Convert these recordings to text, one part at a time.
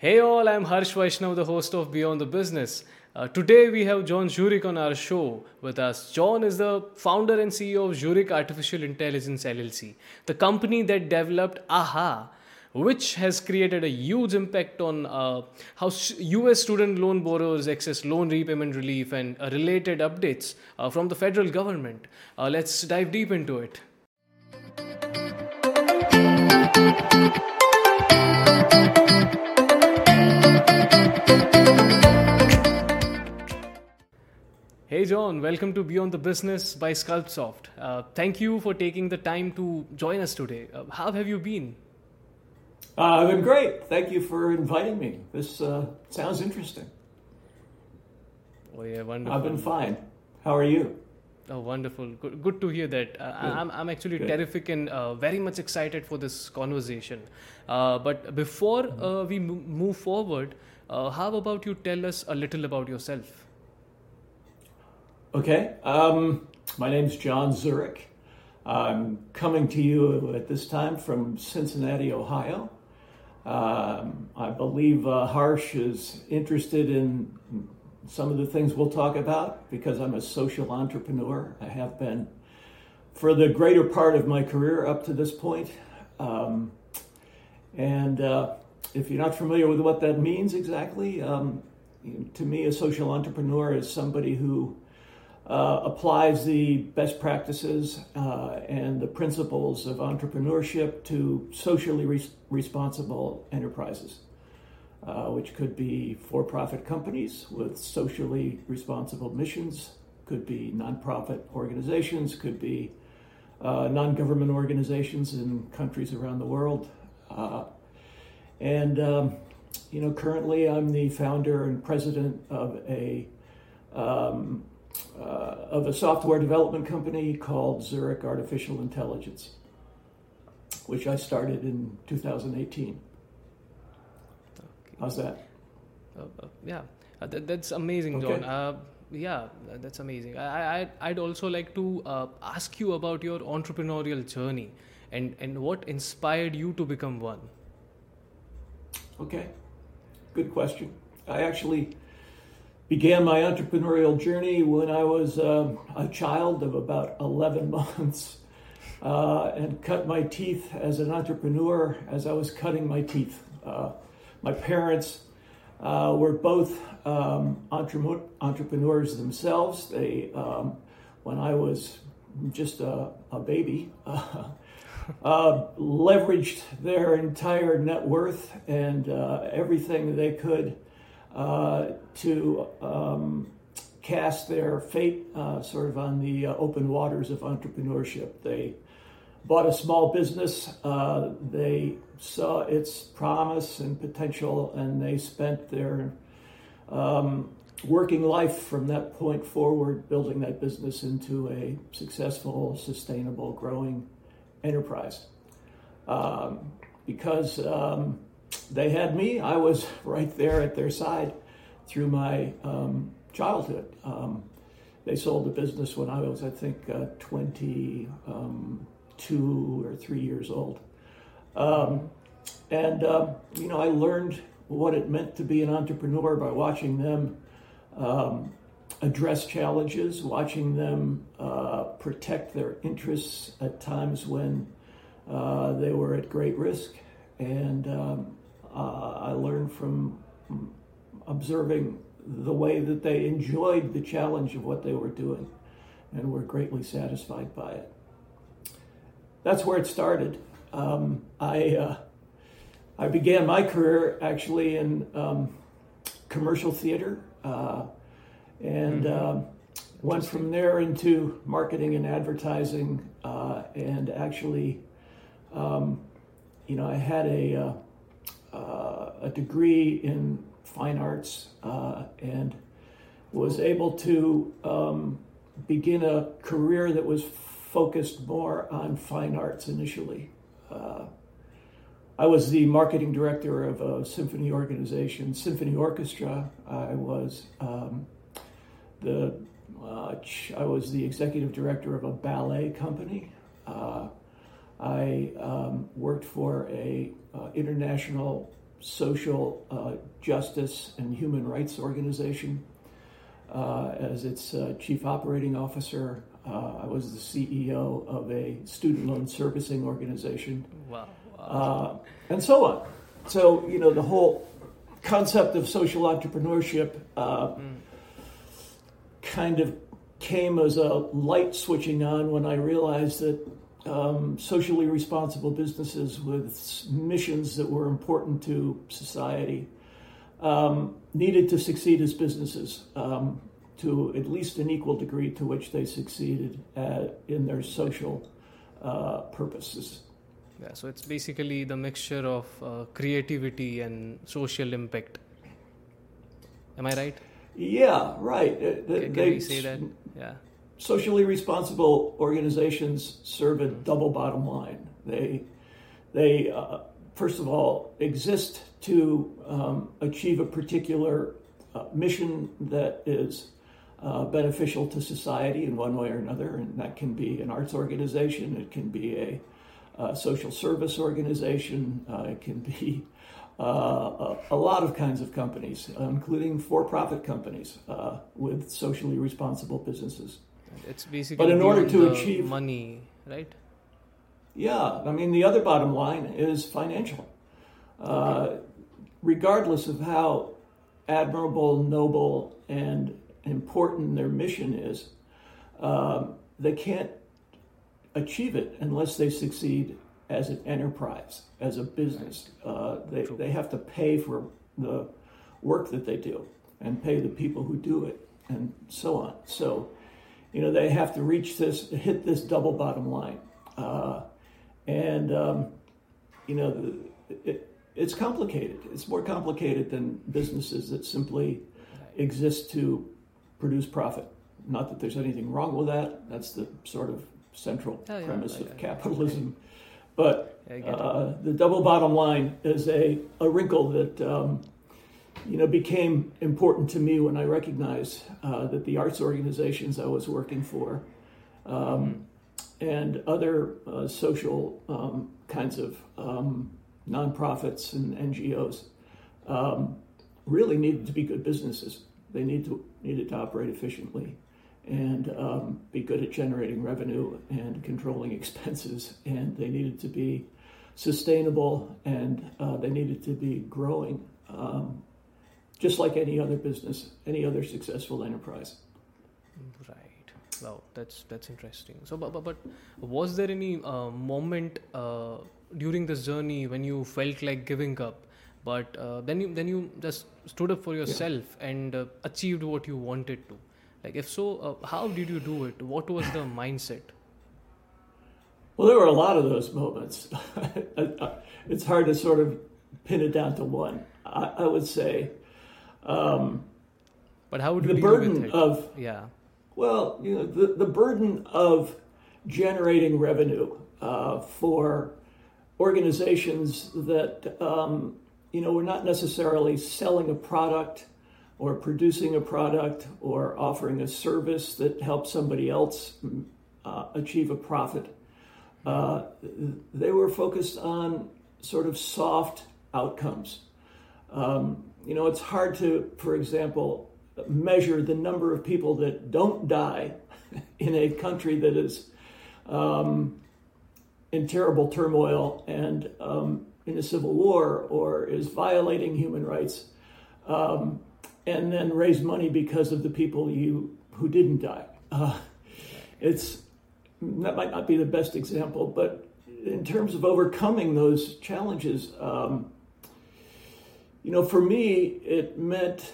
Hey all, I'm Harsh Vaishnav, the host of Beyond the Business. Uh, today we have John Zurick on our show with us. John is the founder and CEO of Zurick Artificial Intelligence LLC, the company that developed AHA, which has created a huge impact on uh, how US student loan borrowers access loan repayment relief and uh, related updates uh, from the federal government. Uh, let's dive deep into it. Hey John, welcome to Beyond the Business by Sculptsoft. Uh, thank you for taking the time to join us today. Uh, how have you been? Uh, I've been great. Thank you for inviting me. This uh, sounds interesting. Oh yeah, wonderful. I've been fine. How are you? Oh, wonderful. Good, good to hear that. Uh, I'm, I'm actually Good. terrific and uh, very much excited for this conversation. Uh, but before mm-hmm. uh, we move forward, uh, how about you tell us a little about yourself? Okay. Um, my name's John Zurick. I'm coming to you at this time from Cincinnati, Ohio. Um, I believe uh, Harsh is interested in some of the things we'll talk about because I'm a social entrepreneur. I have been for the greater part of my career up to this point. Um, and uh, if you're not familiar with what that means exactly, um, to me, a social entrepreneur is somebody who uh, applies the best practices uh, and the principles of entrepreneurship to socially re- responsible enterprises, uh, which could be for profit companies with socially responsible missions, could be nonprofit organizations, could be uh, non government organizations in countries around the world. Uh, and, um, you know, currently I'm the founder and president of a um, uh, of a software development company called Zurick Artificial Intelligence, which I started in 2018. Okay. How's that? Uh, uh, yeah, uh, that, that's amazing. John. Uh, yeah, that's amazing. I, I, I'd also like to uh, ask you about your entrepreneurial journey and, and what inspired you to become one. Okay, good question. I actually began my entrepreneurial journey when I was uh, a child of about 11 months uh, and cut my teeth as an entrepreneur as I was cutting my teeth. Uh, my parents uh, were both um, entre- entrepreneurs themselves. They, um, when I was just a, a baby, uh, leveraged their entire net worth and everything they could to um, cast their fate uh, sort of on the uh, open waters of entrepreneurship. They bought a small business, uh, they saw its promise and potential, and they spent their um, working life from that point forward building that business into a successful, sustainable, growing enterprise. Um, because um, they had me. I was right there at their side through my um, childhood. Um, they sold the business when I was, I think, uh, 22 um, or three years old. Um, and, uh, you know, I learned what it meant to be an entrepreneur by watching them um, address challenges, watching them uh, protect their interests at times when uh, they were at great risk. And um, I learned from observing the way that they enjoyed the challenge of what they were doing and were greatly satisfied by it. That's where it started. Um, I, uh, I began my career actually in um, commercial theater uh, and mm-hmm. uh, went from there into marketing and advertising uh, and actually, um, you know, I had a uh, uh, a degree in fine arts uh, and was able to um, begin a career that was focused more on fine arts initially. Uh, I was the marketing director of a symphony organization, symphony orchestra. I was um, the uh, I was the executive director of a ballet company. Uh, I um, worked for a uh, international social uh, justice and human rights organization. Uh, as its uh, chief operating officer, uh, I was the CEO of a student loan servicing organization. Wow. Uh, and so on. So, you know, the whole concept of social entrepreneurship uh, mm. kind of came as a light switching on when I realized that um, socially responsible businesses with missions that were important to society um, needed to succeed as businesses um, to at least an equal degree to which they succeeded at, in their social uh, purposes. Yeah, so it's basically the mixture of uh, creativity and social impact. Am I right? Yeah, right. They, Can they, we say that? Yeah. Socially responsible organizations serve a double bottom line. They, they uh, first of all, exist to um, achieve a particular uh, mission that is uh, beneficial to society in one way or another, and that can be an arts organization, it can be a social service organization. Uh, it can be uh, a, a, lot of kinds of companies, including for-profit companies uh, with socially responsible businesses. It's basically but in order to achieve money, right? Yeah, I mean the other bottom line is financial. Uh. Regardless of how admirable, noble, and important their mission is, um, they can't achieve it unless they succeed as an enterprise, as a business. Uh, they, they have to pay for the work that they do and pay the people who do it and so on. So, you know, they have to reach this, hit this double bottom line. Uh, and, um, you know, it, it's complicated. It's more complicated than businesses that simply exist to produce profit. Not that there's anything wrong with that. That's the sort of central oh, yeah, premise of capitalism. But uh, the double bottom line is a, a wrinkle that um, you know became important to me when I recognized uh, that the arts organizations I was working for um, and other uh, social um, kinds of um, nonprofits and NGOs um, really needed to be good businesses. They need to needed to operate efficiently and um, be good at generating revenue and controlling expenses. And they needed to be sustainable and uh, they needed to be growing, um, just like any other business, any other successful enterprise. Right. Wow, that's that's interesting. So, but but, but was there any uh, moment uh, during this journey when you felt like giving up? But uh, then you then you just stood up for yourself yeah. and uh, achieved what you wanted to like, if so, uh, how did you do it? What was the mindset? Well, there were a lot of those moments. it's hard to sort of pin it down to one. I, I would say. Um, but how would the burden of yeah? Well, you know, the, the burden of generating revenue uh, for organizations that um, you know were not necessarily selling a product or producing a product or offering a service that helps somebody else uh, achieve a profit. Uh, they were focused on sort of soft outcomes. Um, you know, it's hard to, for example, measure the number of people that don't die in a country that is um, in terrible turmoil and um, in a civil war or is violating human rights. Um, and then raise money because of the people you who didn't die. Uh, it's that might not be the best example, but in terms of overcoming those challenges, um, you know, for me, it meant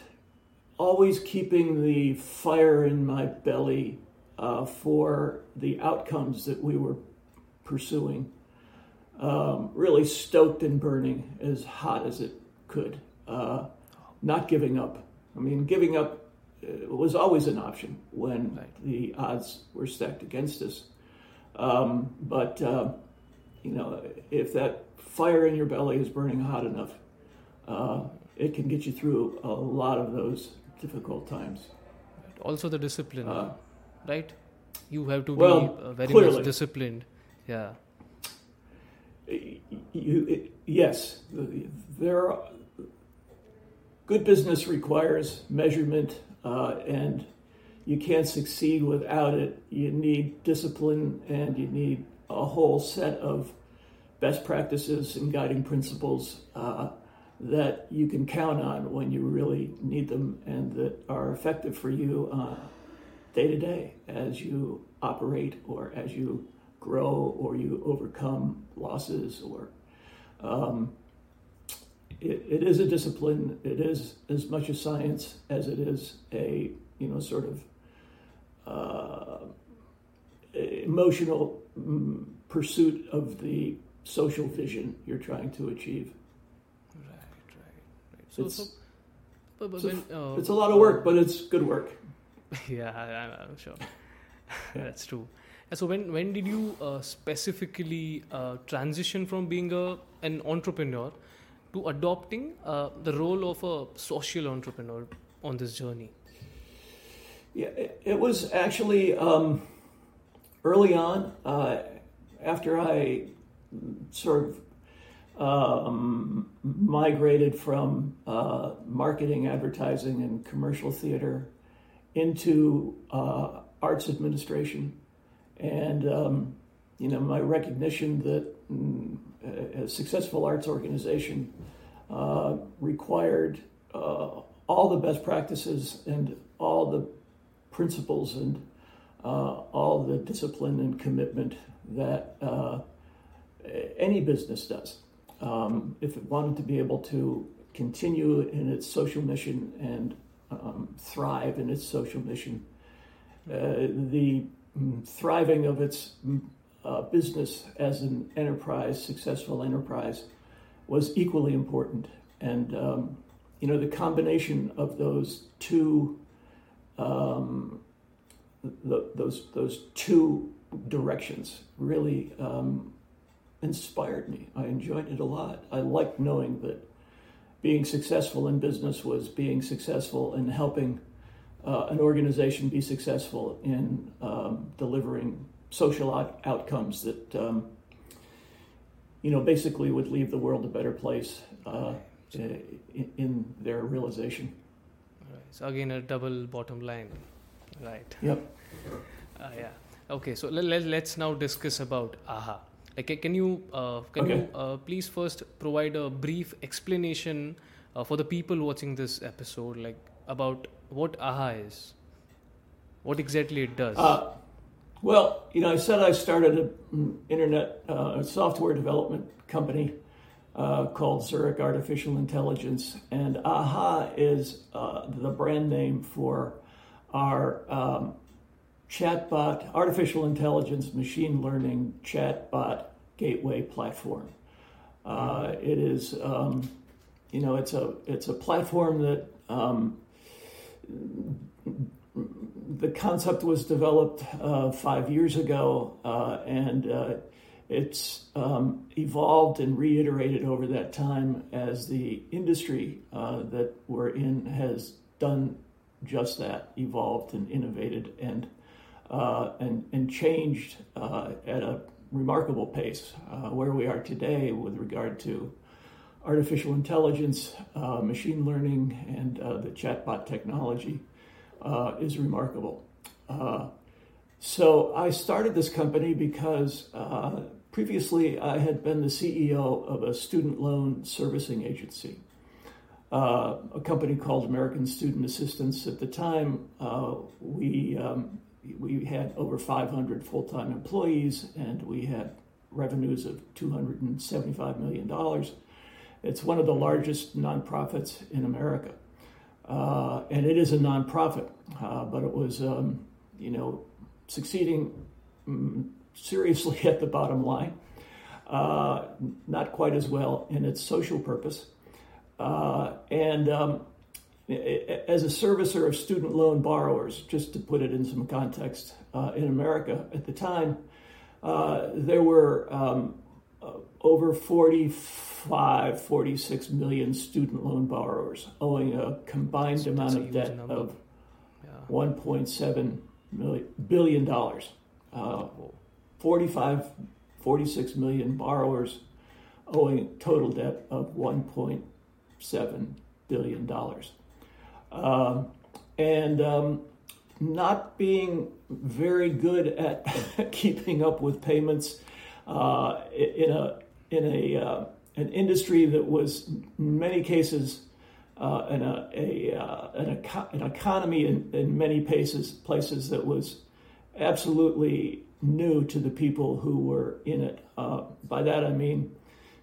always keeping the fire in my belly uh, for the outcomes that we were pursuing. Um, really stoked and burning as hot as it could, uh, not giving up. I mean, giving up uh, was always an option when right. the odds were stacked against us. Um, but, uh, you know, if that fire in your belly is burning hot enough, uh, it can get you through a lot of those difficult times. Also, the discipline, uh, right? You have to well, be uh, very clearly. much disciplined. Yeah. you, it, yes, there are, good business requires measurement, uh, and you can't succeed without it. You need discipline, and you need a whole set of best practices and guiding principles uh, that you can count on when you really need them, and that are effective for you uh, day to day as you operate or as you grow or you overcome losses or um, it, it is a discipline it is as much a science as it is a you know sort of uh, emotional mm, pursuit of the social vision you're trying to achieve. So, it's, so but, but it's, a, uh, it's a lot of work but it's good work. Yeah I, i'm sure. That's true. So when when did you uh, specifically uh, transition from being a an entrepreneur to adopting uh, the role of a social entrepreneur on this journey? Yeah, it, it was actually um, early on uh, after I sort of um, migrated from uh, marketing, advertising, and commercial theater into uh, arts administration and um, you know my recognition that mm, a successful arts organization uh, required uh, all the best practices and all the principles and uh, all the discipline and commitment that uh, any business does. Um, if it wanted to be able to continue in its social mission and um, thrive in its social mission, uh, the Mm, thriving of its mm, uh, business as an enterprise, successful enterprise, was equally important. And um, you know, the combination of those two, um, the, those those two directions really um, inspired me. I enjoyed it a lot. I liked knowing that being successful in business was being successful in helping uh, an organization be successful in um, delivering social out- outcomes that um, you know basically would leave the world a better place uh, in, in, their realization. Right. So again, a double bottom line, right? Yep. Uh, yeah. Okay. So let, let, us now discuss about AHA. Like, can you uh, can okay. you uh, please first provide a brief explanation uh, for the people watching this episode, like about what AHA is, what exactly it does. Uh, well, you know, I said I started an internet uh, software development company uh, called Zurick Artificial Intelligence, and AHA is uh, the brand name for our um, chatbot, artificial intelligence, machine learning chatbot gateway platform. Uh, it is, um, you know, it's a it's a platform that um, the concept was developed uh, five years ago, uh, and uh, it's um, evolved and reiterated over that time as the industry uh, that we're in has done just that, evolved and innovated and uh, and and changed uh, at a remarkable pace. where we are today with regard to artificial intelligence, uh, machine learning, and uh, the chatbot technology uh, is remarkable. Uh, so I started this company because uh, previously I had been the CEO of a student loan servicing agency. Uh, a company called American Student Assistance. At the time, we um, we had over 500 full-time employees, and we had revenues of 275 million dollars it's one of the largest nonprofits in America. Uh, and it is a nonprofit, uh, but it was, um, you know, succeeding um, seriously at the bottom line, uh, not quite as well in its social purpose. Uh, and um, as a servicer of student loan borrowers, just to put it in some context, uh, in America at the time, uh, there were um, over 45, 46 million student loan borrowers owing a combined that's, amount that's of debt number. of yeah. 1.7 million, billion dollars. Uh, 45, 46 million borrowers owing total debt of 1.7 billion dollars, um, and um, not being very good at keeping up with payments uh, in a in a uh, an industry that was in many cases uh, in a, a uh, an, eco- an, economy in, in many places places that was absolutely new to the people who were in it. Uh, by that I mean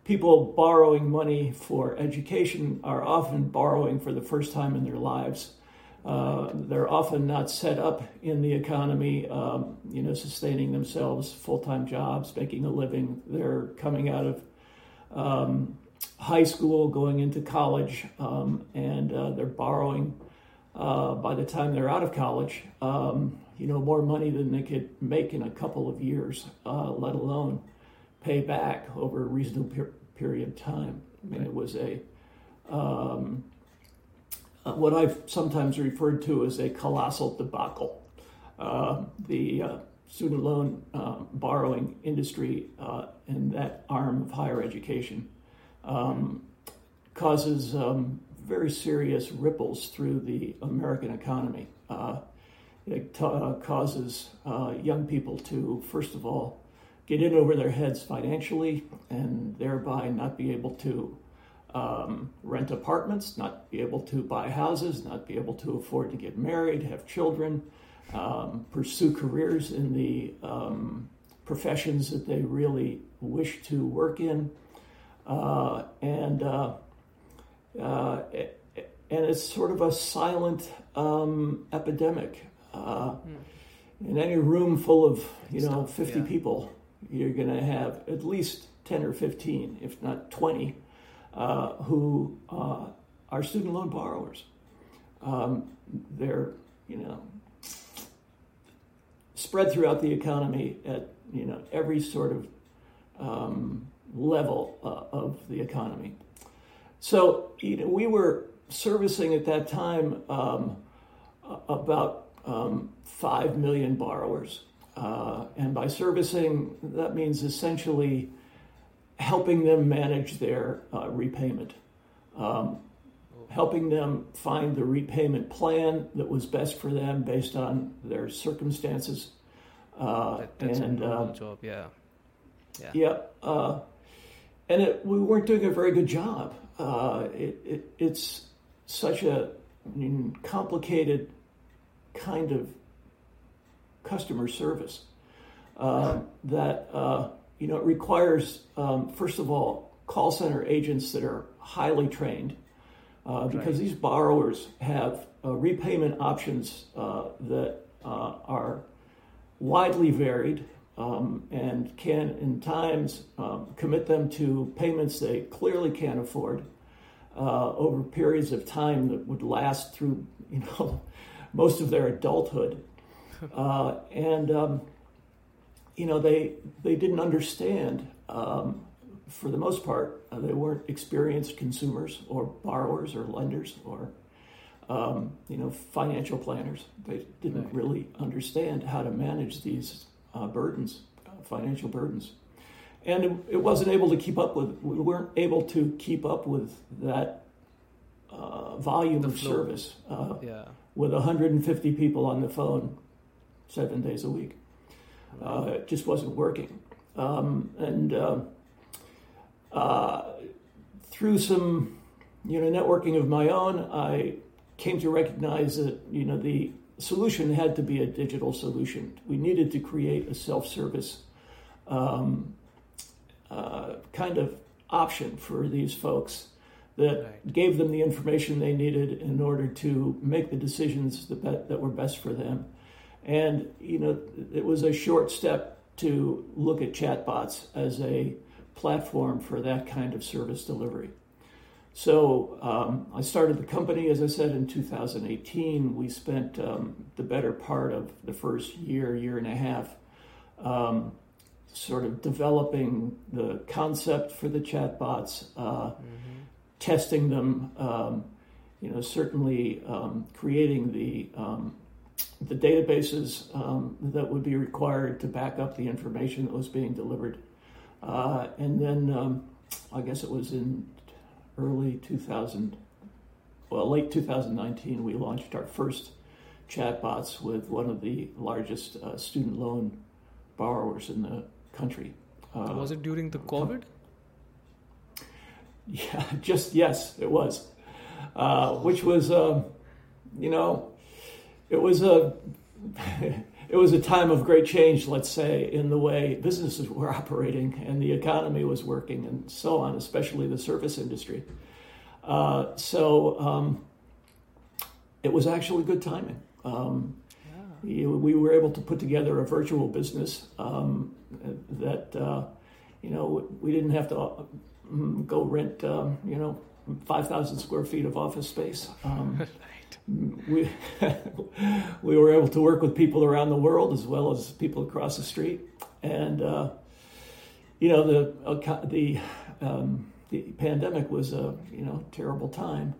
people borrowing money for education are often borrowing for the first time in their lives. Uh, they're often not set up in the economy, um, you know, sustaining themselves, full time jobs, making a living. They're coming out of um, high school, going into college, um, and uh, they're borrowing. Uh, by the time they're out of college, um, you know, more money than they could make in a couple of years, uh, let alone pay back over a reasonable per- period of time. I mean, it was a um, uh, what I've sometimes referred to as a colossal debacle. Uh, the uh, student loan um, borrowing industry and that arm of higher education um, causes um, very serious ripples through the American economy. Uh, it t- uh, causes uh, young people to, first of all, get in over their heads financially and thereby not be able to um, rent apartments, not be able to buy houses, not be able to afford to get married, have children, um, pursue careers in the um, professions that they really wish to work in, uh, and uh, uh, and it's sort of a silent um, epidemic. Mm. In any room full of you know 50 yeah. people, you're going to have at least 10 or 15, if not 20, uh, who uh, are student loan borrowers. Um, they're, you know, spread throughout the economy at, you know, every sort of um, level uh, of the economy. So, you know, we were servicing at that time um, about um, 5 million borrowers. Uh, and by servicing, that means essentially helping them manage their uh, repayment, um, helping them find the repayment plan that was best for them based on their circumstances. Uh, that, that's and, a uh, job, yeah. Yeah. yeah uh, and it, we weren't doing a very good job. Uh, it, it, it's such a complicated kind of customer service uh, that you know, it requires, um, first of all, call center agents that are highly trained uh, because right. these borrowers have uh, repayment options uh, that uh, are widely varied um, and can, in times, um, commit them to payments they clearly can't afford uh, over periods of time that would last through, you know, most of their adulthood. Uh, and um, you know, they they didn't understand. Um, for the most part, uh, they weren't experienced consumers or borrowers or lenders or um, you know financial planners. They didn't right. really understand how to manage these uh, burdens, uh, financial burdens, and it, it, wasn't able to keep up with. We weren't able to keep up with that uh, volume the of flow. service. Uh, yeah. With 150 people on the phone, seven days a week. Uh, it just wasn't working. Um, and uh, uh, through some, you know, networking of my own, I came to recognize that you know the solution had to be a digital solution. We needed to create a self-service um, uh, kind of option for these folks that right. gave them the information they needed in order to make the decisions that, that were best for them. And, you know, it was a short step to look at chatbots as a platform for that kind of service delivery. So um, I started the company, as I said, in 2018. We spent um, the better part of the first year, year and a half, um, sort of developing the concept for the chatbots, uh, mm-hmm. testing them, um, you know, certainly um, creating the um, the databases um, that would be required to back up the information that was being delivered. Uh, and then um, I guess it was in early 2000, well, late 2019, we launched our first chatbots with one of the largest uh, student loan borrowers in the country. Uh, was it during the COVID? Yeah, just yes, it was. Uh, which was, um, you know, it was a it was a time of great change, let's say, in the way businesses were operating and the economy was working and so on, especially the service industry. Uh, so um, it was actually good timing. Um, yeah. we, we, were able to put together a virtual business um, that, uh, you know, we didn't have to uh, go rent, um, you know, 5,000 square feet of office space. Um, we, we were able to work with people around the world as well as people across the street. And, uh, you know, the, uh, the, um, the pandemic was a, you know, terrible time.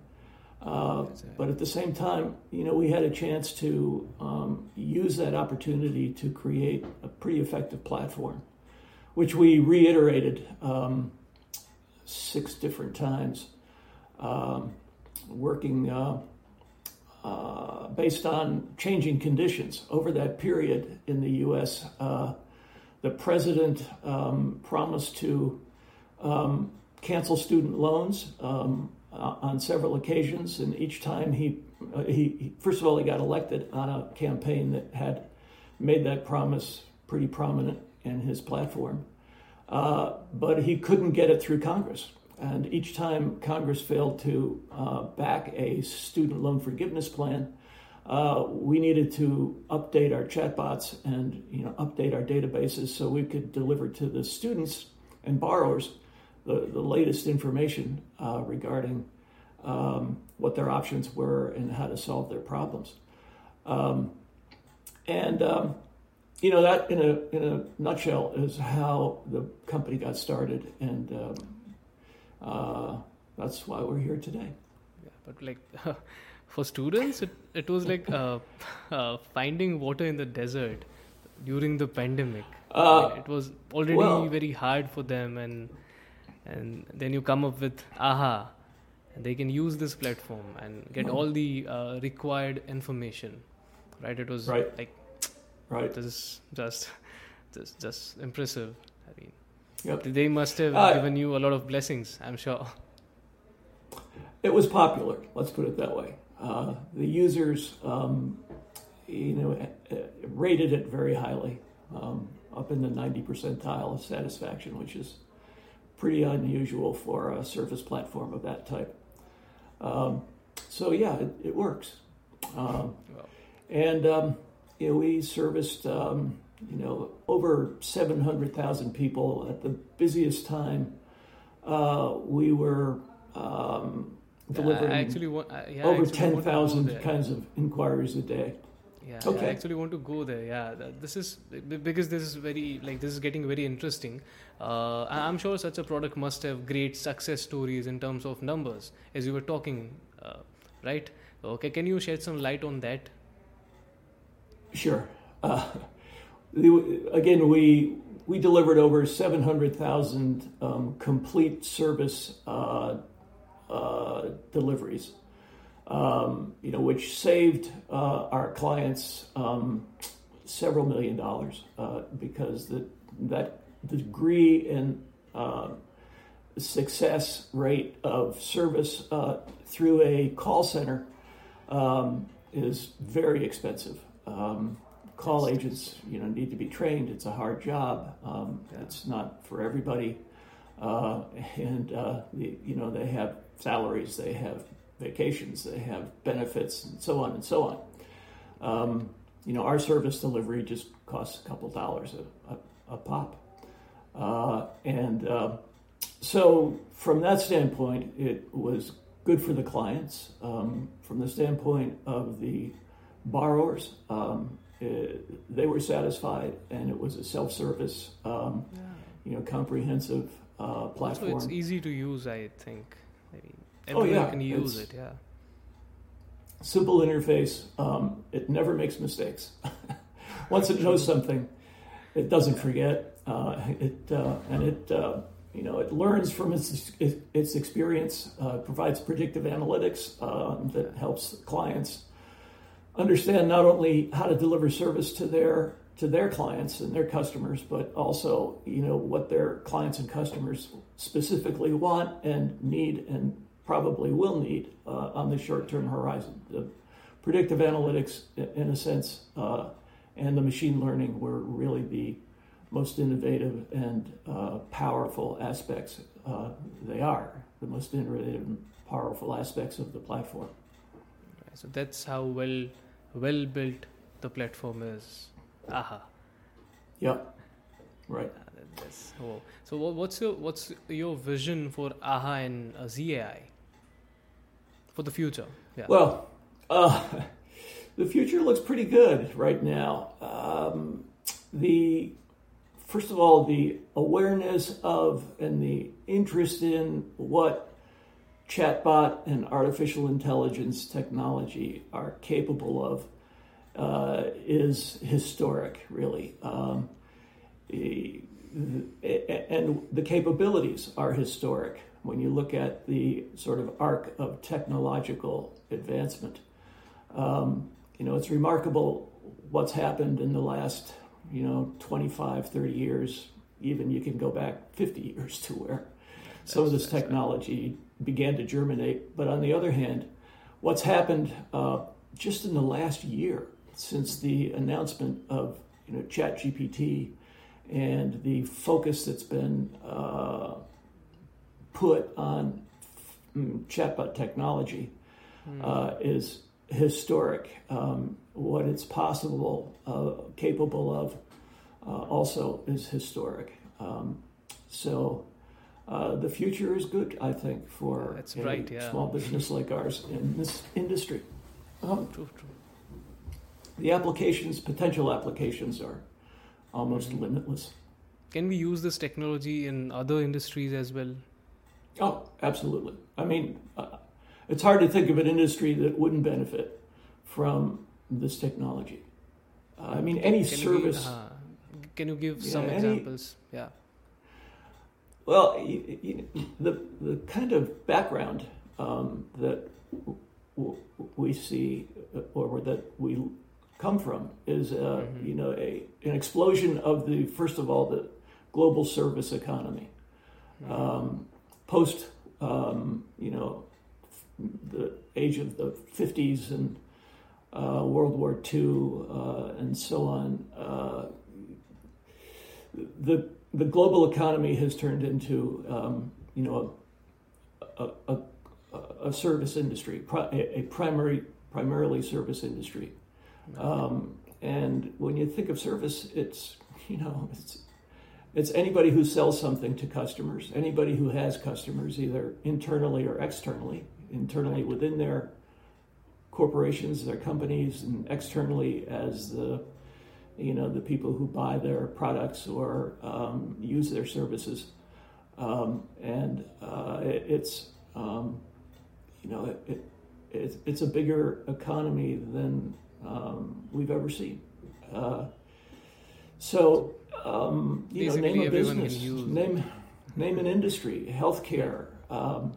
Uh, but at the same time, you know, we had a chance to um, use that opportunity to create a pretty effective platform, which we reiterated um, six different times, um, working uh, uh, based on changing conditions over that period in the U.S. Uh, the president um, promised to um, cancel student loans um, uh, on several occasions, and each time he, uh, he, he, first of all, he got elected on a campaign that had made that promise pretty prominent in his platform, uh, but he couldn't get it through Congress. And each time Congress failed to uh, back a student loan forgiveness plan, uh, we needed to update our chatbots and you know update our databases so we could deliver to the students and borrowers the, the latest information uh, regarding um, what their options were and how to solve their problems. Um, and um, you know that in a in a nutshell is how the company got started and um, uh, that's why we're here today. Yeah, but like for students, it, it was like uh, uh, finding water in the desert during the pandemic. Uh, it was already well, very hard for them, and and then you come up with aha, and they can use this platform and get all the uh, required information. Right? It was right. like right. This is just just just impressive. I mean. Yep. They must have uh, given you a lot of blessings, I'm sure. It was popular, let's put it that way. Uh, the users, um, you know, uh, rated it very highly, um, up in the 90 percentile of satisfaction, which is pretty unusual for a service platform of that type. Um, so yeah, it, it works. Um, and um, you know, we serviced um, you know, over 700,000 people at the busiest time. Uh, we were um, delivering actually want, yeah, over 10,000 kinds of inquiries a day. Yeah, okay. I actually want to go there. Yeah, this is because this is very like this is getting very interesting. Uh, I'm sure such a product must have great success stories in terms of numbers, as you were talking, uh, right? Okay, can you shed some light on that? Sure. Uh, again, we we delivered over 700,000 um, complete service uh, uh, deliveries, um, you know, which saved uh, our clients um, several million dollars uh, because the, that degree and uh, success rate of service uh, through a call center um, is very expensive. Call agents, you know, need to be trained. It's a hard job. Um, yeah. It's not for everybody, uh, and uh, the, you know they have salaries, they have vacations, they have benefits, and so on and so on. Um, you know, our service delivery just costs a couple dollars a, a, a pop, uh, and uh, so from that standpoint, it was good for the clients. Um, from the standpoint of the borrowers, um, uh, they were satisfied, and it was a self-service, um, yeah. you know, comprehensive uh, platform. So it's easy to use, I think. Maybe everyone oh, yeah. can use it's it. Yeah. Simple interface. Um, it never makes mistakes. Once it knows something, it doesn't forget. Uh, it uh, and it uh, you know, it learns from its its experience, uh, provides predictive analytics that helps clients understand not only how to deliver service to their to their clients and their customers, but also you know what their clients and customers specifically want and need and probably will need uh, on the short term horizon. The predictive analytics, in a sense, uh, and the machine learning were really the most innovative and uh, powerful aspects. Uh, they are the most innovative and powerful aspects of the platform. So that's how well well built the platform is. Aha. Yeah. Right. Oh. So what's your what's your vision for AHA and uh, ZAI for the future? Yeah. Well, uh, the future looks pretty good right now. Um, the first of all, the awareness of and the interest in what chatbot and artificial intelligence technology are capable of uh, is historic, really. Um, and the capabilities are historic when you look at the sort of arc of technological advancement. Um, you know, it's remarkable what's happened in the last you know, 25, 30 years, even you can go back 50 years to where That's some of this technology. Began to germinate. But on the other hand, what's happened uh, just in the last year since the announcement of you know ChatGPT and the focus that's been uh, put on mm, chatbot technology mm. uh, is historic. Um, what it's possible, uh, capable of, uh, also is historic. Um, so uh, the future is good, I think, for That's a right, yeah. small business like ours in this industry. Um, true, true. The applications, potential applications, are almost mm-hmm. limitless. Can we use this technology in other industries as well? Oh, absolutely. I mean, uh, it's hard to think of an industry that wouldn't benefit from this technology. Uh, I mean, any can service. uh, can you give yeah, some any, examples? Yeah. Well, you, you, the the kind of background um, that w- we see uh, or that we come from is, uh, mm-hmm. you know, a an explosion of the first of all the global service economy. Mm-hmm. Um, post, um, you know, the age of the 50s and uh, World War II uh, and so on, uh, the the global economy has turned into um, you know a, a, a, service industry, a primary primarily service industry. Um, and when you think of service, it's you know it's it's anybody who sells something to customers, anybody who has customers, either internally or externally, internally within their corporations, their companies, and externally as the you know the people who buy their products or um, use their services, um, and uh, it, it's um, you know it, it, it's, it's a bigger economy than um, we've ever seen. Uh, so um, you know, name a business, name name an industry, healthcare, um,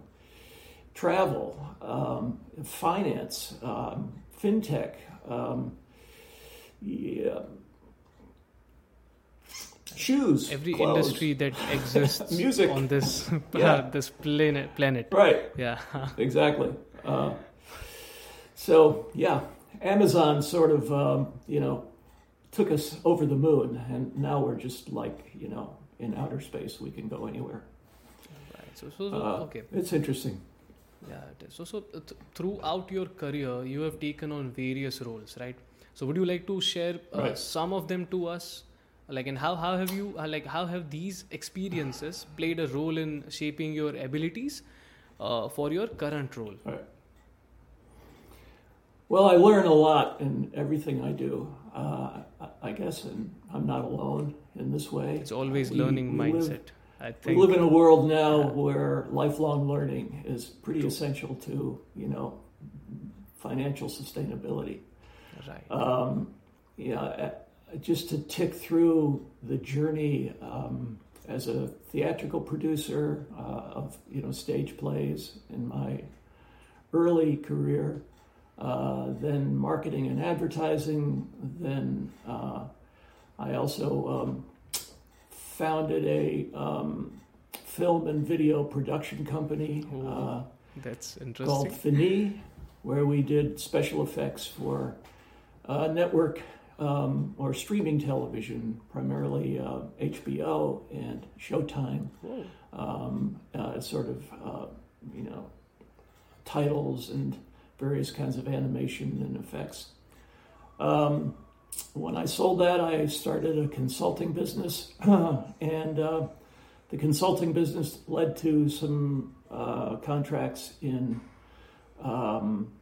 travel, um, finance, um, fintech, um, yeah, shoes, every clothes. industry that exists music on this yeah. this planet. Planet, right? Yeah, exactly. Uh, so yeah, Amazon sort of um, you know took us over the moon, and now we're just like you know in outer space. We can go anywhere. Right. So, so, so uh, okay, it's interesting. Yeah, it is. So, so uh, th- throughout your career, you have taken on various roles, right? So, would you like to share uh, right. some of them to us? Like, and how, how have you, uh, like, how have these experiences played a role in shaping your abilities uh, for your current role? Right. Well, I learn a lot in everything I do. Uh, I guess, and I'm not alone in this way. It's always we, learning we mindset. Live, I think. We live in a world now yeah. where lifelong learning is pretty True. essential to, you know, financial sustainability. Right. Um, yeah, just to tick through the journey um, as a theatrical producer uh, of you know stage plays in my early career, uh, then marketing and advertising. Then uh, I also um, founded a um, film and video production company uh, That's called interesting. Fini, where we did special effects for uh, network um, or streaming television, primarily uh, HBO and Showtime. Um, uh, sort of, uh, you know, titles and various kinds of animation and effects. Um, when I sold that, I started a consulting business, and uh, the consulting business led to some uh, contracts in um,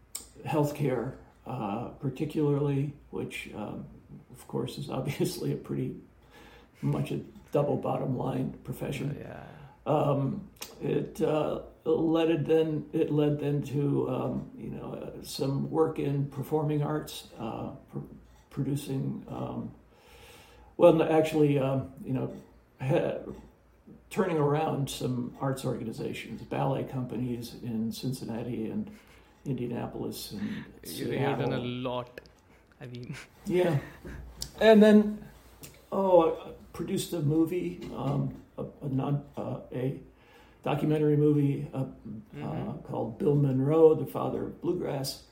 healthcare, uh, particularly, which, um, of course, is obviously a pretty much a double bottom line profession. Yeah. Um, it uh, led it then it led then to um, you know uh, some work in performing arts, uh, pr- producing. Um, well, actually, um, you know, turning around some arts organizations, ballet companies in Cincinnati and Indianapolis and You- You've done a lot. I mean, Yeah, and then oh, I produced a movie, um, a, a non uh, a documentary movie uh, Mm-hmm. uh, called Bill Monroe, the Father of Bluegrass,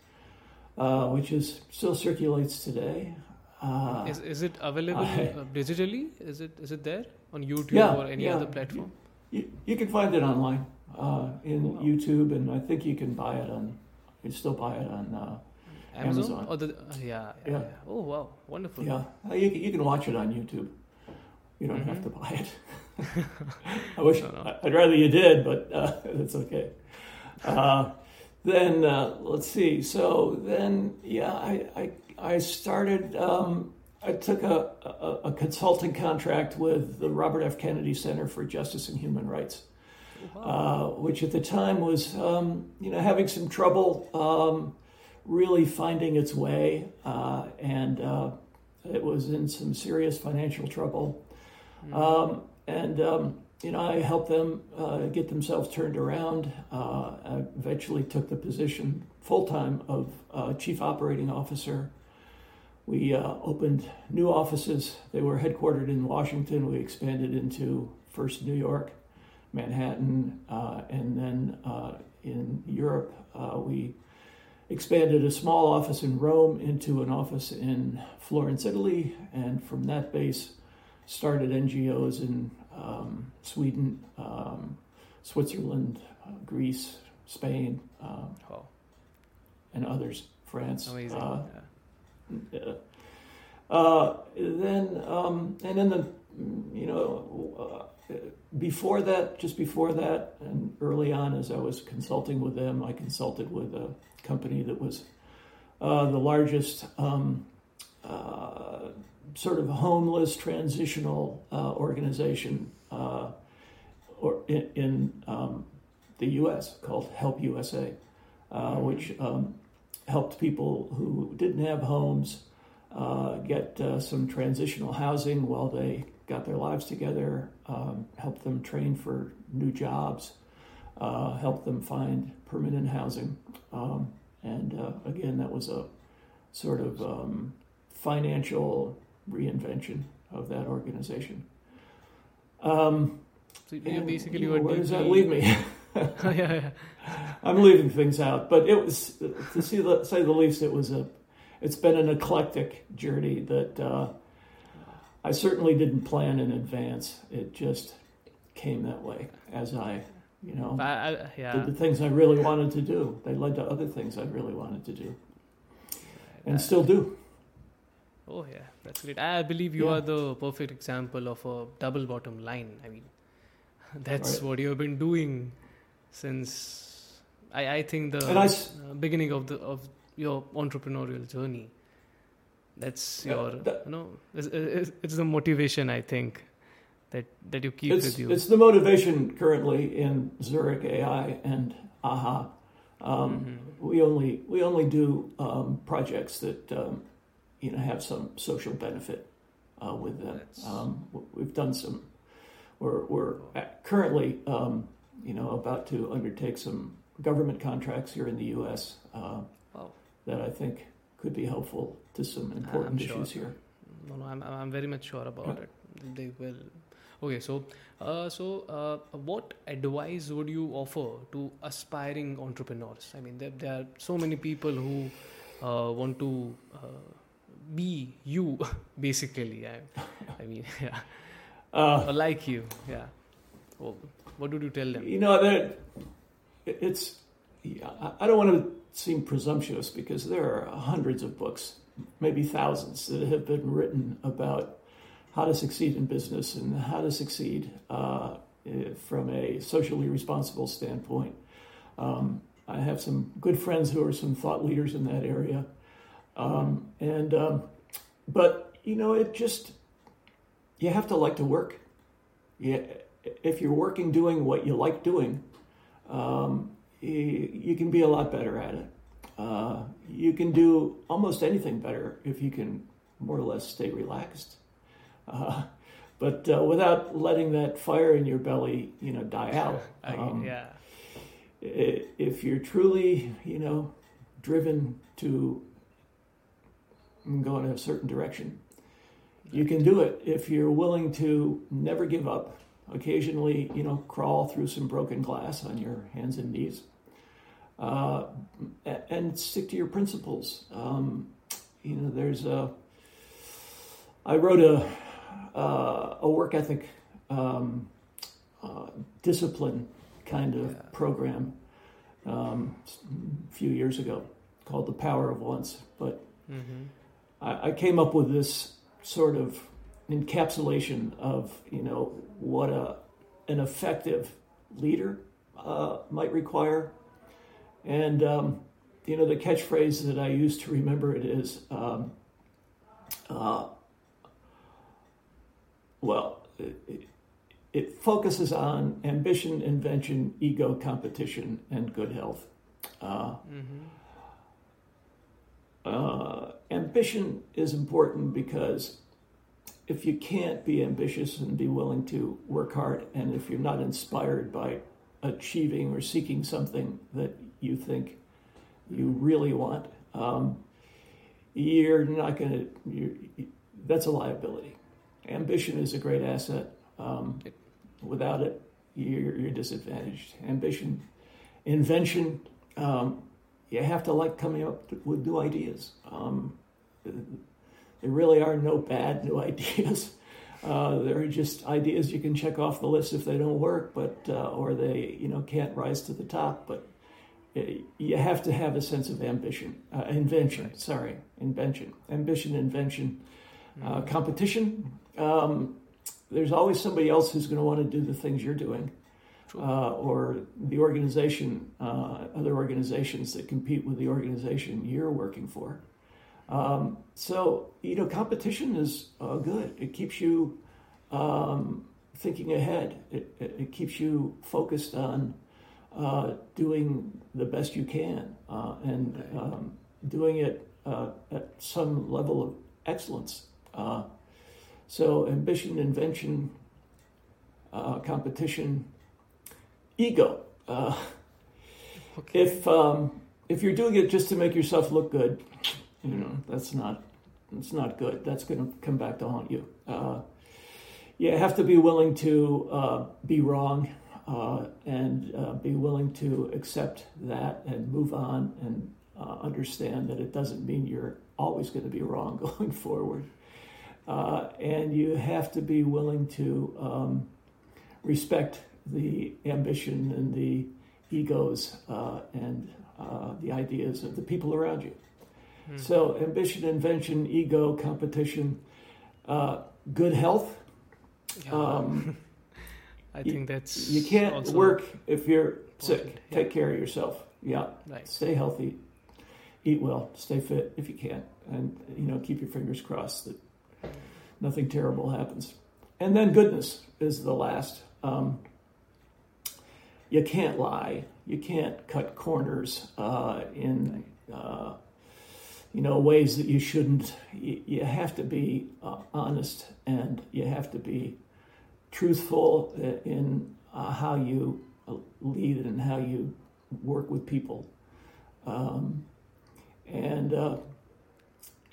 uh, which is still circulates today. Uh, is, is it available I- uh, digitally? Is it is it there on YouTube Yeah, or any yeah. other platform? you, you can find it online uh, in Wow. YouTube, and I think you can buy it on. You can still buy it on. Uh, Amazon, Amazon. or the uh, yeah, yeah, Yeah. yeah. Oh wow, wonderful. Yeah, Uh, you, you can watch it on YouTube. You don't have Mhm. to buy it. I wish No, no. I- I'd rather you did, but uh, it's okay. Uh, then uh, let's see. So then, yeah, I I, I started. Um, I took a, a, a consulting contract with the Robert F. Kennedy Center for Justice and Human Rights Oh. Uh, which at the time was, um, you know, having some trouble um, really finding its way, uh, and uh, it was in some serious financial trouble. Mm. Um, and um, you know, I helped them uh, get themselves turned around. Uh, I eventually took the position full time of uh, chief operating officer. We uh, opened new offices. They were headquartered in Washington. We expanded into first New York, Manhattan, uh, and then uh, in Europe, uh, we expanded a small office in Rome into an office in Florence, Italy, and from that base, started NGOs in um, Sweden, um, Switzerland, uh, Greece, Spain, um, wow. and others, France. Amazing. Uh, yeah. uh, uh, then um, and then the you know uh, before that, just before that, and early on, as I was consulting with them, I consulted with a company that was uh, the largest um, uh, sort of homeless transitional uh, organization uh, or in, in um, the U.S. called Help USA, uh, which um, helped people who didn't have homes uh, get uh, some transitional housing while they got their lives together, um, helped them train for new jobs, uh, helped them find permanent housing. Um, and uh, again, that was a sort of um, financial reinvention of that organization. Um, So you and, basically you know, where does that leave me? yeah, yeah. I'm leaving things out, but it was to see the, say the least. It was a, it's been an eclectic journey that uh, I certainly didn't plan in advance. It just came that way as I, you know, I, I, yeah. did the things I really wanted to do. They led to other things I really wanted to do, and still do. Oh yeah, that's great. I believe you Yeah. are the perfect example of a double bottom line. I mean, that's Right. what you have been doing since I, I think the I uh, beginning of the of your entrepreneurial journey. That's Yeah, your that- you know it's, it's, the motivation I think that that you keep with you. it's the motivation currently in Zurick AI and Ah-Ha. Um, Mhm. we only we only do um, projects that um, you know have some social benefit uh, with them. Um, we've done some we're, we're currently, um, you know, about to undertake some government contracts here in the U.S. Uh, Wow. that I think could be helpful some important sure. issues here. No, no, I'm, I'm very much sure about Yeah. it. They will. Okay, so, uh, so uh, what advice would you offer to aspiring entrepreneurs? I mean, there, there are so many people who uh, want to uh, be you, basically. I, I mean, yeah, Uh, like you, yeah. Well, what would you tell them? You know that it's. I don't want to seem presumptuous because there are hundreds of books, maybe thousands, that have been written about how to succeed in business and how to succeed uh, eh, from a socially responsible standpoint. Um, I have some good friends who are some thought leaders in that area, um, and um, but you know it just you have to like to work. Yeah, if you're working doing what you like doing, um, you, you can be a lot better at it. Uh, you can do almost anything better if you can more or less stay relaxed. Uh, but uh, without letting that fire in your belly, you know, die out. Um, yeah, If you're truly, you know, driven to go in a certain direction, you can do it if you're willing to never give up. Occasionally, you know, crawl through some broken glass on your hands and knees, uh, and stick to your principles. Um, you know, there's a. I wrote a uh, a work ethic um, uh, discipline kind of Yeah. program um, a few years ago called The Power of Once, but hmm I, I came up with this sort of encapsulation of you know what a an effective leader uh, might require, and um, you know the catchphrase that I use to remember it is, um, uh, well, it, it focuses on ambition, invention, ego, competition, and good health. Uh, hmm uh, ambition is important because if you can't be ambitious and be willing to work hard, and if you're not inspired by achieving or seeking something that you think you really want, um, you're not going to. That's a liability. Ambition is a great asset. Um, without it, you're, you're disadvantaged. Ambition, invention. Um, you have to like coming up with new ideas. Um, there really are no bad new ideas. Uh, they're just ideas you can check off the list if they don't work, but uh, or they you know can't rise to the top. But you have to have a sense of ambition, uh, invention. Right. Sorry, invention, ambition, invention, Mm-hmm. uh, competition. Um, there's always somebody else who's going to want to do the things you're doing uh, or the organization, uh, other organizations that compete with the organization you're working for. Um, so, you know, competition is uh, good. It keeps you um, thinking ahead, it, it keeps you focused on uh, doing the best you can uh, and um, doing it uh, at some level of excellence. Uh, so, ambition, invention, uh, competition, ego. Uh, Okay. if um, if you're doing it just to make yourself look good, you know that's not that's not good. That's going to come back to haunt you. Uh, you have to be willing to uh, be wrong uh, and uh, be willing to accept that and move on and uh, understand that it doesn't mean you're always going to be wrong going forward. Uh, and you have to be willing to um, respect the ambition and the egos uh, and uh, the ideas of the people around you. Hmm. So, ambition, invention, ego, competition, uh, good health. Um, I think that's you can't work if you're sick. yeah. Take care of yourself. Yeah, right. stay healthy, eat well, stay fit if you can, and you know keep your fingers crossed that nothing terrible happens. And then goodness is the last. Um, you can't lie. You can't cut corners uh, in uh, you know ways that you shouldn't. You, you have to be uh, honest, and you have to be truthful in uh, how you uh, lead and how you work with people. Um, and uh,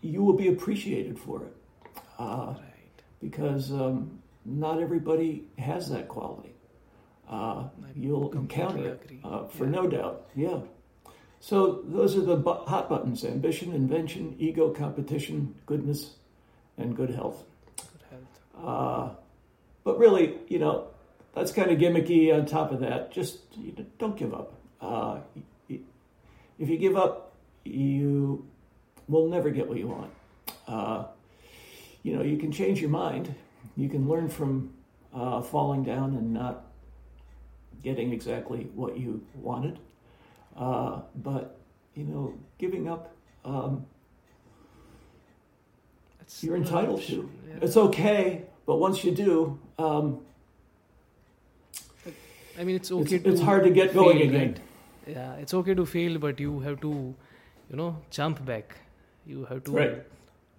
you will be appreciated for it. Uh, Right. because um, not everybody has that quality. Uh, you'll encounter it, agree. uh, for Yeah. no doubt. Yeah. So those are the bu- hot buttons: ambition, invention, ego, competition, goodness, and good health. Good health. But really, you know, that's kind of gimmicky. On top of that, just you know, don't give up. Uh, if you give up, you will never get what you want. Uh, you know, you can change your mind. You can learn from uh, falling down and not getting exactly what you wanted. Uh, but you know, giving up, um, you're entitled to. yeah. It's okay, but once you do, um, I mean, it's it's, okay to it's hard to get going fail, again. right? Yeah, it's okay to fail, but you have to, you know, jump back. You have to Right.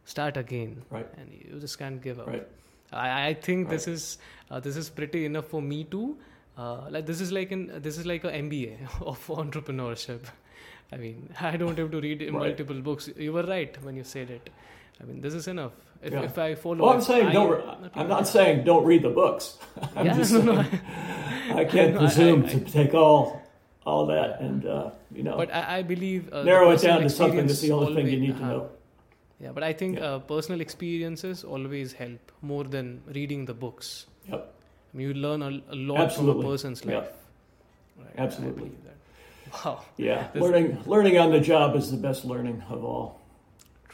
start again, Right. and you just can't give up. Right. I, I think this is uh, this is pretty enough for me too. Uh, like this is like an this is like a MBA of entrepreneurship. I mean, I don't have to read Right. multiple books. You were right when you said it. I mean, this is enough. If, Yeah. if I follow, Well, I'm saying I- don't. Re- I'm not saying don't read the books. I'm Yeah, just no, saying no, I can't No, presume I- to take all all that and uh, you know But I, I believe uh, narrow it down to something that's the only thing you need to uh-huh. know. Yeah, but I think Yeah. uh, personal experiences always help more than reading the books. Yep. I mean, you learn a, a lot Absolutely. from a person's life. Right, I Absolutely. Wow. Yeah, This- learning learning on the job is the best learning of all.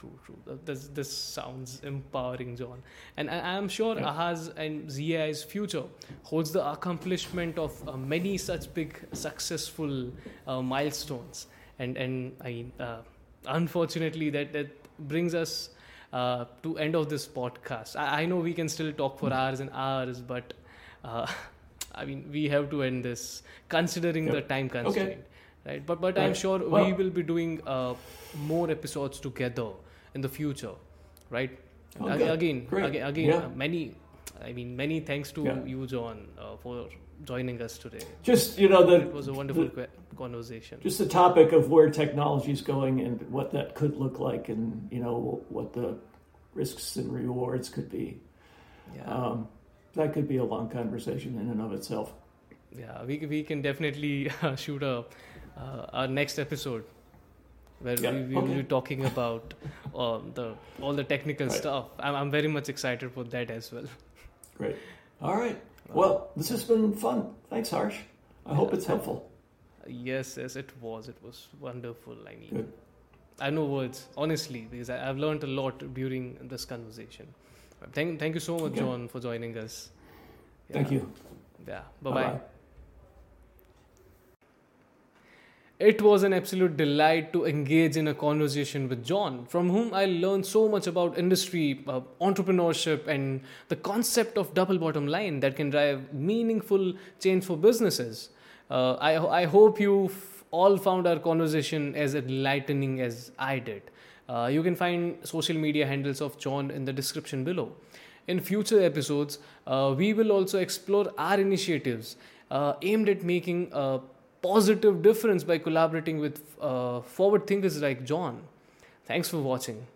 True, true. This, this sounds empowering, John. And I, I'm sure Yeah. Ah-Ha's and ZI's future holds the accomplishment of uh, many such big, successful uh, milestones. And, and I mean, uh, unfortunately, that, that brings us uh, to end of this podcast. I, I know we can still talk for hours and hours, but uh, I mean, we have to end this considering Yep. the time constraint. Right, but but I'm Right. sure we will be doing uh, more episodes together in the future, right? Oh, Ag- good. Again, Great. again, again Yeah. uh, many. I mean, many thanks to Yeah. you, John, uh, for joining us today. Just you know It the was a wonderful the- conversation. just the topic of where technology is going and what that could look like, and you know what the risks and rewards could be. yeah, Um, that could be a long conversation in and of itself. yeah, we we can definitely uh, shoot a uh, our next episode where Yeah, we, we will be talking about um, the all the technical Right. stuff. I'm, I'm very much excited for that as well. Great. All right. Well, this has been fun. Thanks, Harsh. I hope it's helpful. Yes, yes, it was. It was wonderful. I mean, Good. I have no words, honestly, because I, I've learned a lot during this conversation. Thank, thank you so much, Okay. John, for joining us. Thank Yeah. you. Yeah. Bye bye. It was an absolute delight to engage in a conversation with John, from whom I learned so much about industry, uh, entrepreneurship, and the concept of double bottom line that can drive meaningful change for businesses. Uh, I, I hope you all found our conversation as enlightening as I did. Uh, you can find social media handles of John in the description below. In future episodes, uh, we will also explore our initiatives uh, aimed at making a positive difference by collaborating with uh, forward thinkers like John. Thanks for watching.